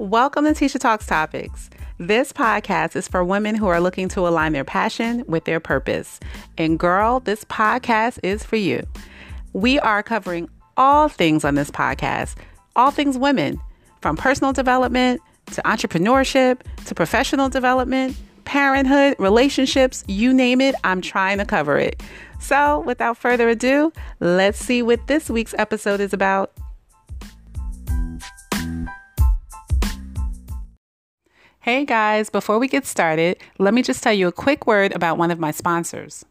Welcome to Tisha Talks Topics. This podcast is for women who are looking to align their passion with their purpose. And girl, this podcast is for you. We are covering all things on this podcast, all things women, from personal development to entrepreneurship to professional development, parenthood, relationships, you name it, I'm trying to cover it. So, without further ado, let's see what this week's episode is about. Hey guys, before we get started, let me just tell you a quick word about one of my sponsors.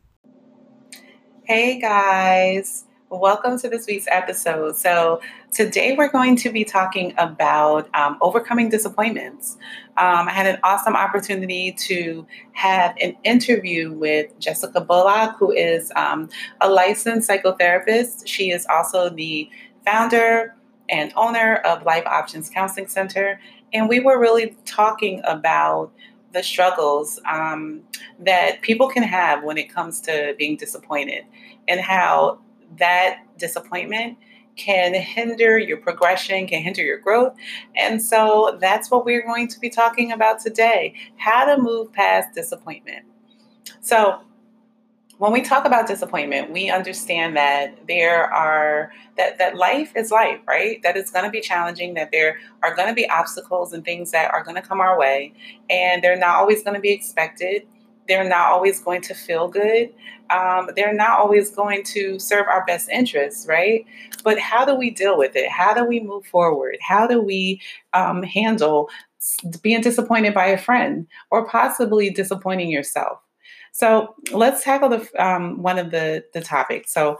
Hey guys, welcome to this week's episode. So, today we're going to be talking about um, overcoming disappointments. Um, I had an awesome opportunity to have an interview with Jessica Bullock, who is um, a licensed psychotherapist. She is also the founder and owner of Life Options Counseling Center and we were really talking about the struggles um, that people can have when it comes to being disappointed and how that disappointment can hinder your progression, can hinder your growth. And so that's what we're going to be talking about today how to move past disappointment. So, when we talk about disappointment, we understand that there are that that life is life, right? That it's going to be challenging, that there are going to be obstacles and things that are going to come our way, and they're not always going to be expected. They're not always going to feel good. Um, they're not always going to serve our best interests, right? But how do we deal with it? How do we move forward? How do we um, handle being disappointed by a friend or possibly disappointing yourself? So let's tackle the um, one of the the topics. So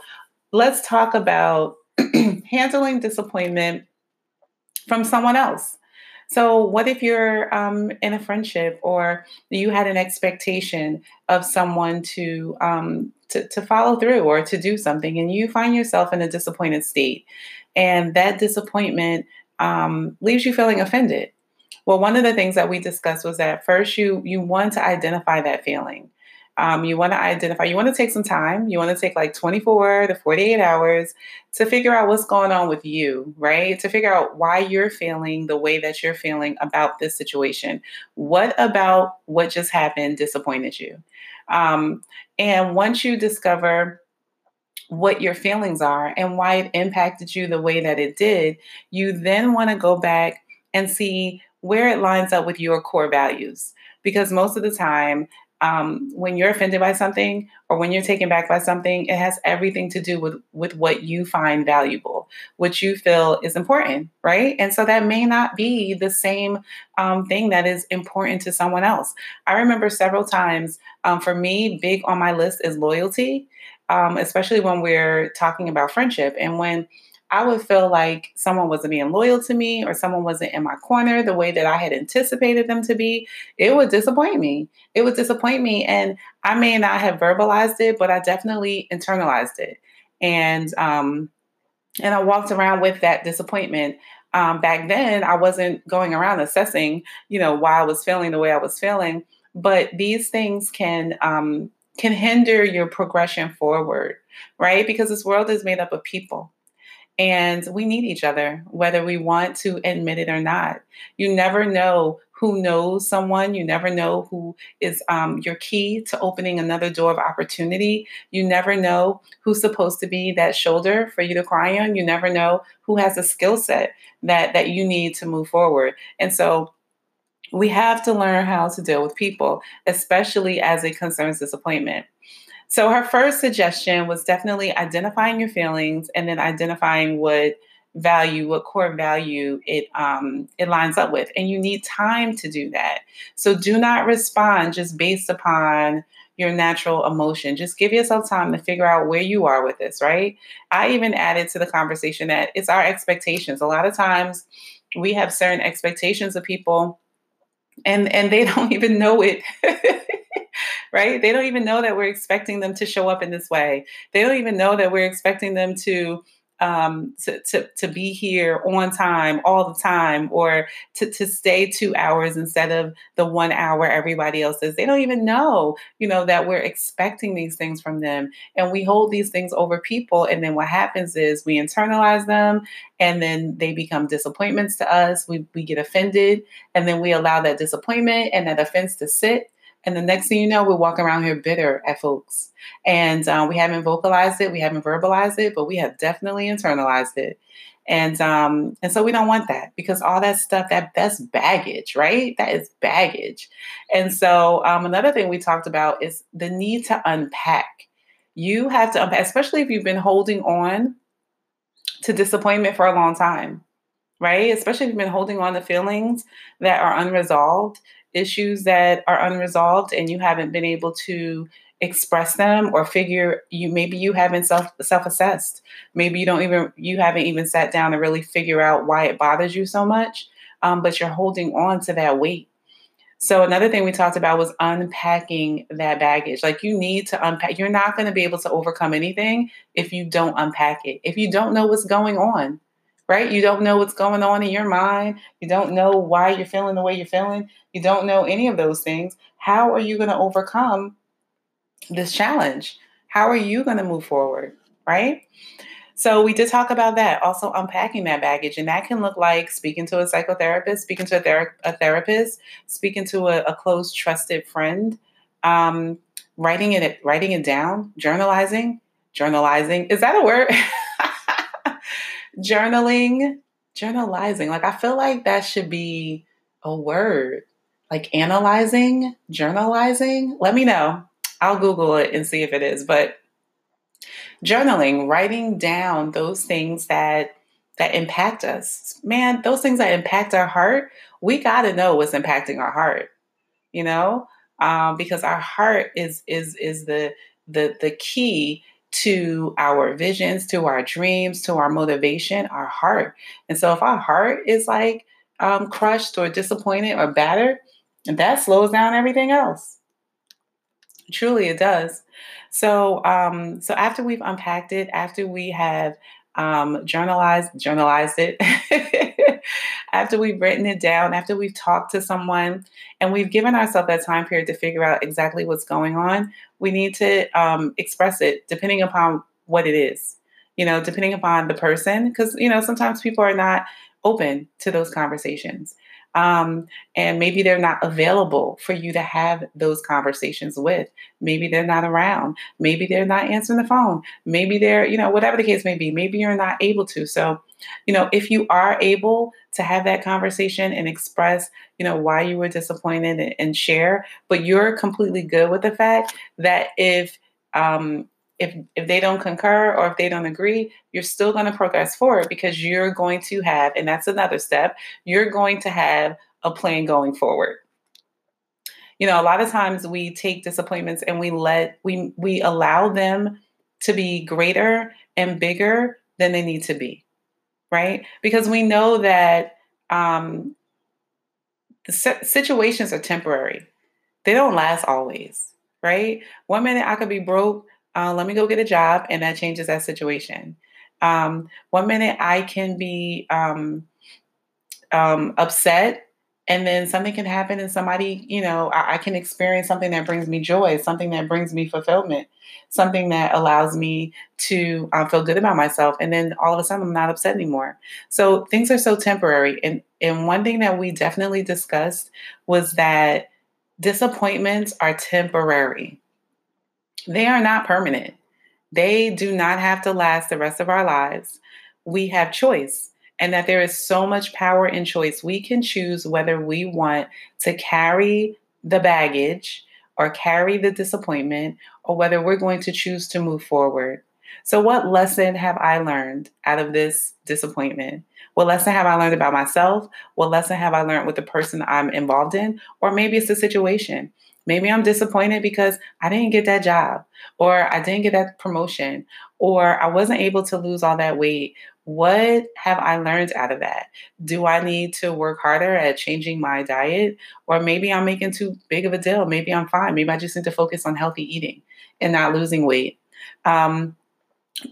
let's talk about handling disappointment from someone else. So, what if you're um, in a friendship or you had an expectation of someone to, um, to, to follow through or to do something, and you find yourself in a disappointed state, and that disappointment um, leaves you feeling offended? Well, one of the things that we discussed was that first you you want to identify that feeling. Um, you want to identify, you want to take some time. You want to take like 24 to 48 hours to figure out what's going on with you, right? To figure out why you're feeling the way that you're feeling about this situation. What about what just happened disappointed you? Um, and once you discover what your feelings are and why it impacted you the way that it did, you then want to go back and see where it lines up with your core values. Because most of the time, um, when you're offended by something or when you're taken back by something, it has everything to do with with what you find valuable, what you feel is important, right? And so that may not be the same um, thing that is important to someone else. I remember several times um, for me, big on my list is loyalty, um, especially when we're talking about friendship and when I would feel like someone wasn't being loyal to me or someone wasn't in my corner the way that I had anticipated them to be, it would disappoint me. It would disappoint me. And I may not have verbalized it, but I definitely internalized it. And um, and I walked around with that disappointment. Um, back then, I wasn't going around assessing, you know, why I was feeling the way I was feeling. But these things can um, can hinder your progression forward, right? Because this world is made up of people and we need each other, whether we want to admit it or not. You never know who knows someone. You never know who is um, your key to opening another door of opportunity. You never know who's supposed to be that shoulder for you to cry on. You never know who has a skill set that that you need to move forward. And so we have to learn how to deal with people, especially as it concerns disappointment. So her first suggestion was definitely identifying your feelings and then identifying what value, what core value it um, it lines up with, and you need time to do that. So do not respond just based upon your natural emotion. Just give yourself time to figure out where you are with this, right? I even added to the conversation that it's our expectations. A lot of times we have certain expectations of people and and they don't even know it. right? They don't even know that we're expecting them to show up in this way. They don't even know that we're expecting them to um, to, to, to be here on time all the time or to, to stay two hours instead of the one hour everybody else is. They don't even know, you know, that we're expecting these things from them. And we hold these things over people. And then what happens is we internalize them and then they become disappointments to us. We, we get offended and then we allow that disappointment and that offense to sit and the next thing you know, we're walking around here bitter at folks. And um, we haven't vocalized it, we haven't verbalized it, but we have definitely internalized it. And um, and so we don't want that because all that stuff that that's baggage, right? That is baggage. And so um, another thing we talked about is the need to unpack. You have to unpack, especially if you've been holding on to disappointment for a long time, right? Especially if you've been holding on to feelings that are unresolved issues that are unresolved and you haven't been able to express them or figure you maybe you haven't self self-assessed. Maybe you don't even you haven't even sat down and really figure out why it bothers you so much um, but you're holding on to that weight. So another thing we talked about was unpacking that baggage. Like you need to unpack you're not going to be able to overcome anything if you don't unpack it. If you don't know what's going on right? You don't know what's going on in your mind. You don't know why you're feeling the way you're feeling. You don't know any of those things. How are you going to overcome this challenge? How are you going to move forward, right? So we did talk about that, also unpacking that baggage, and that can look like speaking to a psychotherapist, speaking to a, ther- a therapist, speaking to a, a close, trusted friend, um, writing it, writing it down, journalizing, journalizing. Is that a word? journaling, journalizing. Like I feel like that should be a word. Like analyzing, journalizing. Let me know. I'll Google it and see if it is. But journaling, writing down those things that that impact us. Man, those things that impact our heart, we got to know what's impacting our heart. You know, um, because our heart is is is the the the key to our visions, to our dreams, to our motivation, our heart. And so if our heart is like um, crushed or disappointed or battered, that slows down everything else. Truly, it does. So, um, so after we've unpacked it, after we have um, journalized journalized it, after we've written it down, after we've talked to someone, and we've given ourselves that time period to figure out exactly what's going on, we need to um, express it depending upon what it is. You know, depending upon the person, because you know sometimes people are not open to those conversations. Um, and maybe they're not available for you to have those conversations with. Maybe they're not around. Maybe they're not answering the phone. Maybe they're, you know, whatever the case may be, maybe you're not able to. So, you know, if you are able to have that conversation and express, you know, why you were disappointed and, and share, but you're completely good with the fact that if, um, if if they don't concur or if they don't agree you're still going to progress forward because you're going to have and that's another step you're going to have a plan going forward. You know a lot of times we take disappointments and we let we we allow them to be greater and bigger than they need to be right? Because we know that um the situations are temporary. They don't last always right? One minute i could be broke uh, let me go get a job, and that changes that situation. Um, one minute I can be um, um, upset, and then something can happen, and somebody, you know, I, I, can experience something that brings me joy, something that brings me fulfillment, something that allows me to uh, feel good about myself, and then all of a sudden I'm not upset anymore. So things are so temporary, and and one thing that we definitely discussed was that disappointments are temporary they are not permanent. They do not have to last the rest of our lives. We have choice, and that there is so much power in choice. We can choose whether we want to carry the baggage or carry the disappointment, or whether we're going to choose to move forward. So, what lesson have I learned out of this disappointment? What lesson have I learned about myself? What lesson have I learned with the person I'm involved in? Or maybe it's the situation. Maybe I'm disappointed because I didn't get that job or I didn't get that promotion or I wasn't able to lose all that weight. What have I learned out of that? Do I need to work harder at changing my diet? Or maybe I'm making too big of a deal. Maybe I'm fine. Maybe I just need to focus on healthy eating and not losing weight. Um,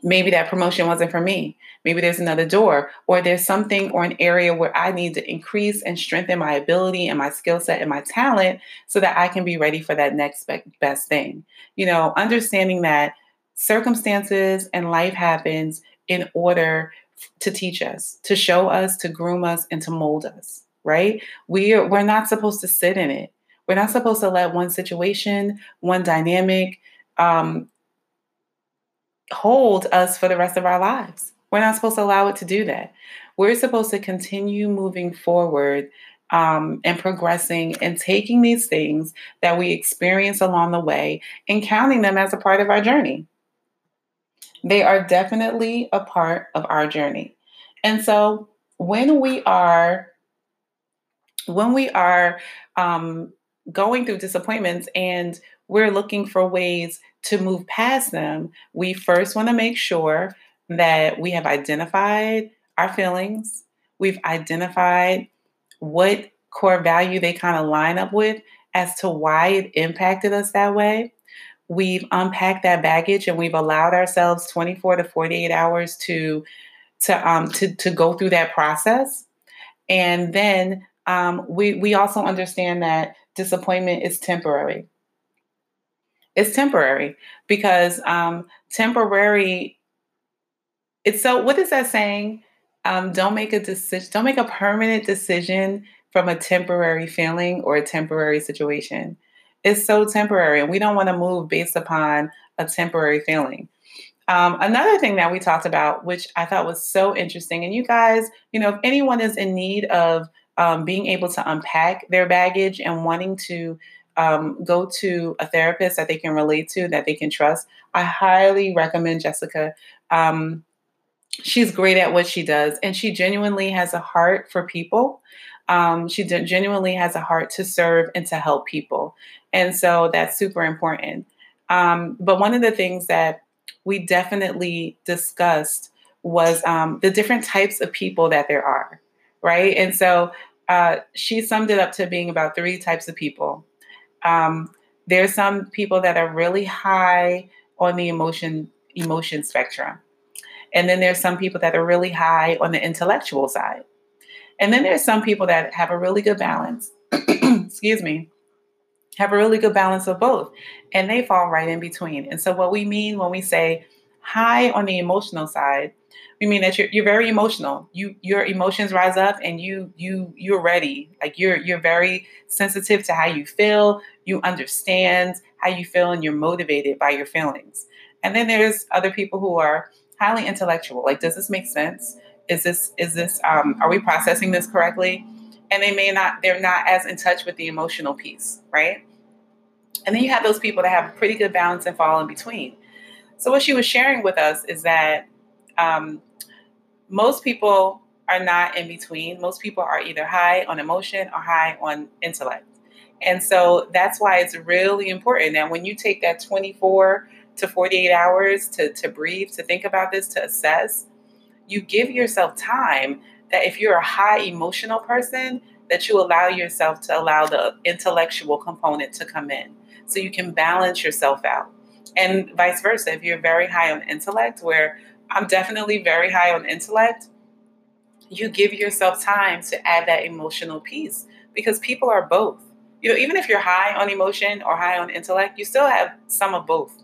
maybe that promotion wasn't for me. Maybe there's another door, or there's something or an area where I need to increase and strengthen my ability and my skill set and my talent so that I can be ready for that next best thing. You know, understanding that circumstances and life happens in order to teach us, to show us, to groom us, and to mold us, right? We are, we're not supposed to sit in it. We're not supposed to let one situation, one dynamic, um, hold us for the rest of our lives. We're not supposed to allow it to do that. We're supposed to continue moving forward um, and progressing and taking these things that we experience along the way and counting them as a part of our journey. They are definitely a part of our journey. And so when we are when we are um, going through disappointments and we're looking for ways to move past them, we first want to make sure that we have identified our feelings, we've identified what core value they kind of line up with as to why it impacted us that way. We've unpacked that baggage and we've allowed ourselves 24 to 48 hours to to um to to go through that process. And then um, we we also understand that disappointment is temporary it's temporary because um, temporary. It's so. What is that saying? Um, don't make a decision. Don't make a permanent decision from a temporary feeling or a temporary situation. It's so temporary, and we don't want to move based upon a temporary feeling. Um, another thing that we talked about, which I thought was so interesting, and you guys, you know, if anyone is in need of um, being able to unpack their baggage and wanting to um, go to a therapist that they can relate to, that they can trust, I highly recommend Jessica. Um, she's great at what she does, and she genuinely has a heart for people. Um, she genuinely has a heart to serve and to help people. And so that's super important. Um, but one of the things that we definitely discussed was um, the different types of people that there are, right? And so uh, she summed it up to being about three types of people. Um, there's some people that are really high on the emotion emotion spectrum. And then there's some people that are really high on the intellectual side. And then there's some people that have a really good balance. Excuse me. Have a really good balance of both. And they fall right in between. And so what we mean when we say high on the emotional side. We mean that you're, you're very emotional. You your emotions rise up and you you you're ready. Like you're you're very sensitive to how you feel. You understand how you feel and you're motivated by your feelings. And then there's other people who are highly intellectual. Like does this make sense? Is this is this um, are we processing this correctly? And they may not they're not as in touch with the emotional piece right? And then you have those people that have a pretty good balance and fall in between so what she was sharing with us is that um, most people are not in between. Most people are either high on emotion or high on intellect. And so that's why it's really important that when you take that 24 to 48 hours to, to breathe, to think about this, to assess, you give yourself time that if you're a high emotional person, that you allow yourself to allow the intellectual component to come in so you can balance yourself out. And vice versa, if you're very high on intellect, where I'm definitely very high on intellect. You give yourself time to add that emotional piece because people are both. You know, even if you're high on emotion or high on intellect, you still have some of both.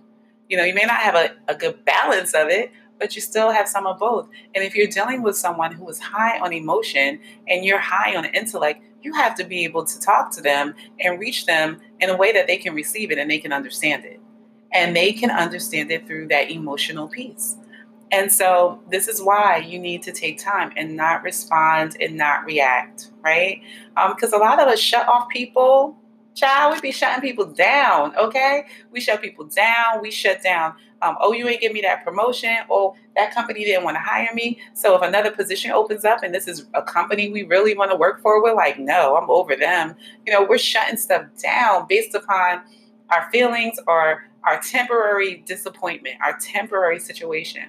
You know, you may not have a, a good balance of it, but you still have some of both. And if you're dealing with someone who is high on emotion and you're high on intellect, you have to be able to talk to them and reach them in a way that they can receive it and they can understand it. And they can understand it through that emotional piece. And so this is why you need to take time and not respond and not react, right? Because um, a lot of us shut off people. Child, we be shutting people down, okay? We shut people down. We shut down. Um, oh, you ain't give me that promotion. Oh, that company didn't want to hire me. So if another position opens up and this is a company we really want to work for, we're like, no, I'm over them. You know, we're shutting stuff down based upon our feelings or our temporary disappointment, our temporary situation.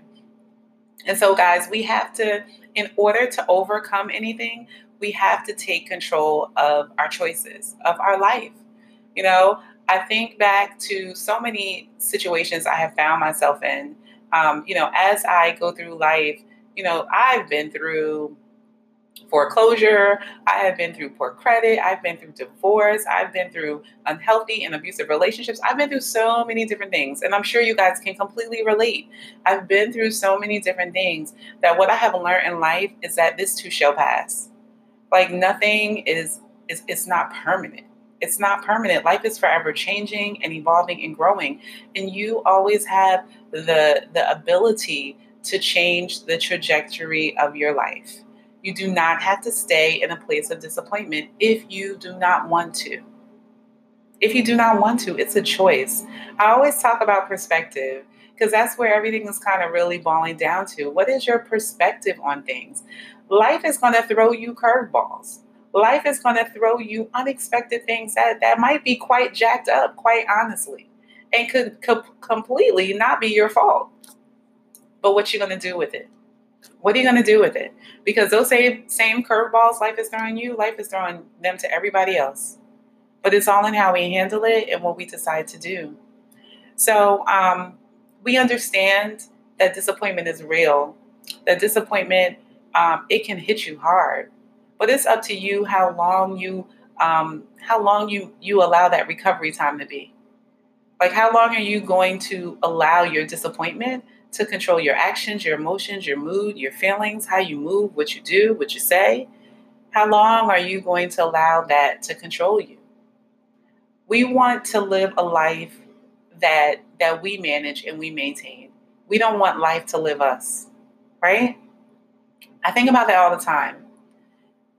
And so, guys, we have to, in order to overcome anything, we have to take control of our choices, of our life. You know, I think back to so many situations I have found myself in um, you know, as I go through life, you know, I've been through foreclosure. I have been through poor credit. I've been through divorce. I've been through unhealthy and abusive relationships. I've been through so many different things. And I'm sure you guys can completely relate. I've been through so many different things that what I have learned in life is that this too shall pass. Like nothing is, is it's not permanent. It's not permanent. Life is forever changing and evolving and growing. And you always have the the ability to change the trajectory of your life. You do not have to stay in a place of disappointment if you do not want to. If you do not want to, it's a choice. I always talk about perspective because that's where everything is kind of really boiling down to. What is your perspective on things? Life is going to throw you curveballs. Life is going to throw you unexpected things that, that might be quite jacked up, quite honestly, and could co- completely not be your fault. But what you're going to do with it? What are you going to do with it? Because those same, same curveballs life is throwing you, life is throwing them to everybody else. But it's all in how we handle it and what we decide to do. So um, we understand that disappointment is real. That disappointment, um, it can hit you hard. But it's up to you how long you um, how long you you allow that recovery time to be. Like how long are you going to allow your disappointment to control your actions, your emotions, your mood, your feelings, how you move, what you do, what you say. How long are you going to allow that to control you? We want to live a life that that we manage and we maintain. We don't want life to live us, right? I think about that all the time.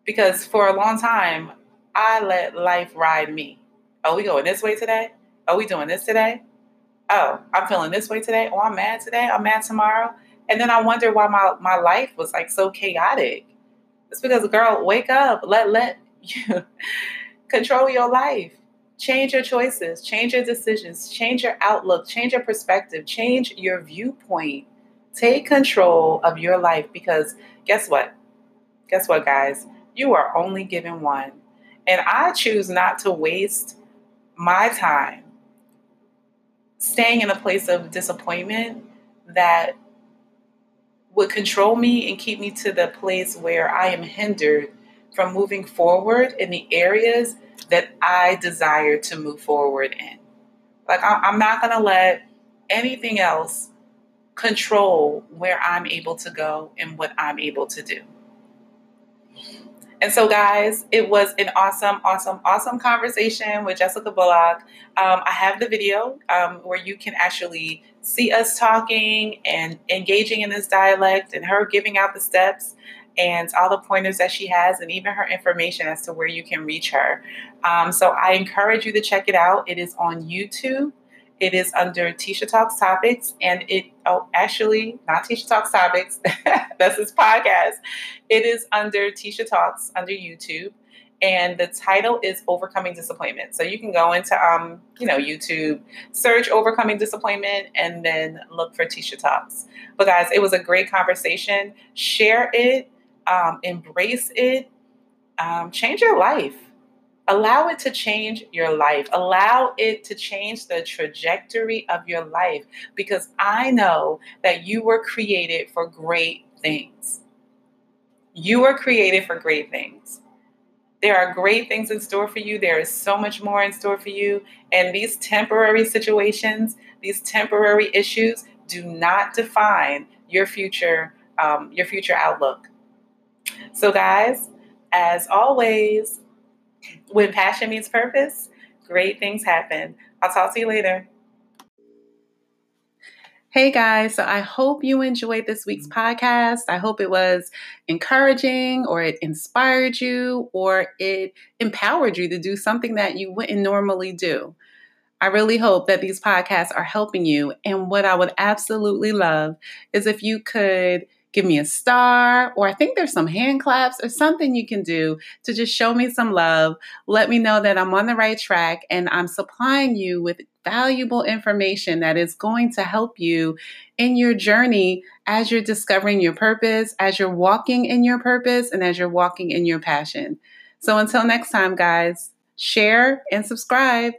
Because for a long time, I let life ride me. Are we going this way today? Are we doing this today? Oh, I'm feeling this way today. Oh, I'm mad today. I'm mad tomorrow. And then I wonder why my, my life was like so chaotic. It's because, girl, wake up. Let let you control your life. Change your choices, change your decisions, change your outlook, change your perspective, change your viewpoint. Take control of your life because guess what? Guess what, guys? You are only given one. And I choose not to waste my time staying in a place of disappointment that would control me and keep me to the place where I am hindered from moving forward in the areas that I desire to move forward in. Like, I'm not going to let anything else control where I'm able to go and what I'm able to do. And so, guys, it was an awesome, awesome, awesome conversation with Jessica Bullock. Um, I have the video um, where you can actually see us talking and engaging in this dialect and her giving out the steps and all the pointers that she has and even her information as to where you can reach her. Um, so, I encourage you to check it out. It is on YouTube. It is under Tisha Talks Topics, and it oh actually not Tisha Talks Topics. That's his podcast. It is under Tisha Talks under YouTube, and the title is Overcoming Disappointment. So you can go into um you know YouTube, search Overcoming Disappointment, and then look for Tisha Talks. But guys, it was a great conversation. Share it, um, embrace it, um, change your life Allow it to change your life. Allow it to change the trajectory of your life because I know that you were created for great things. You were created for great things. There are great things in store for you. There is so much more in store for you. And these temporary situations, these temporary issues, do not define your future, um, your future outlook. So, guys, as always, when passion meets purpose, great things happen. I'll talk to you later. Hey guys, so I hope you enjoyed this week's podcast. I hope it was encouraging or it inspired you or it empowered you to do something that you wouldn't normally do. I really hope that these podcasts are helping you. And what I would absolutely love is if you could give me a star, or I think there's some hand claps or something you can do to just show me some love. Let me know that I'm on the right track and I'm supplying you with valuable information that is going to help you in your journey as you're discovering your purpose, as you're walking in your purpose, and as you're walking in your passion. So until next time, guys, share and subscribe.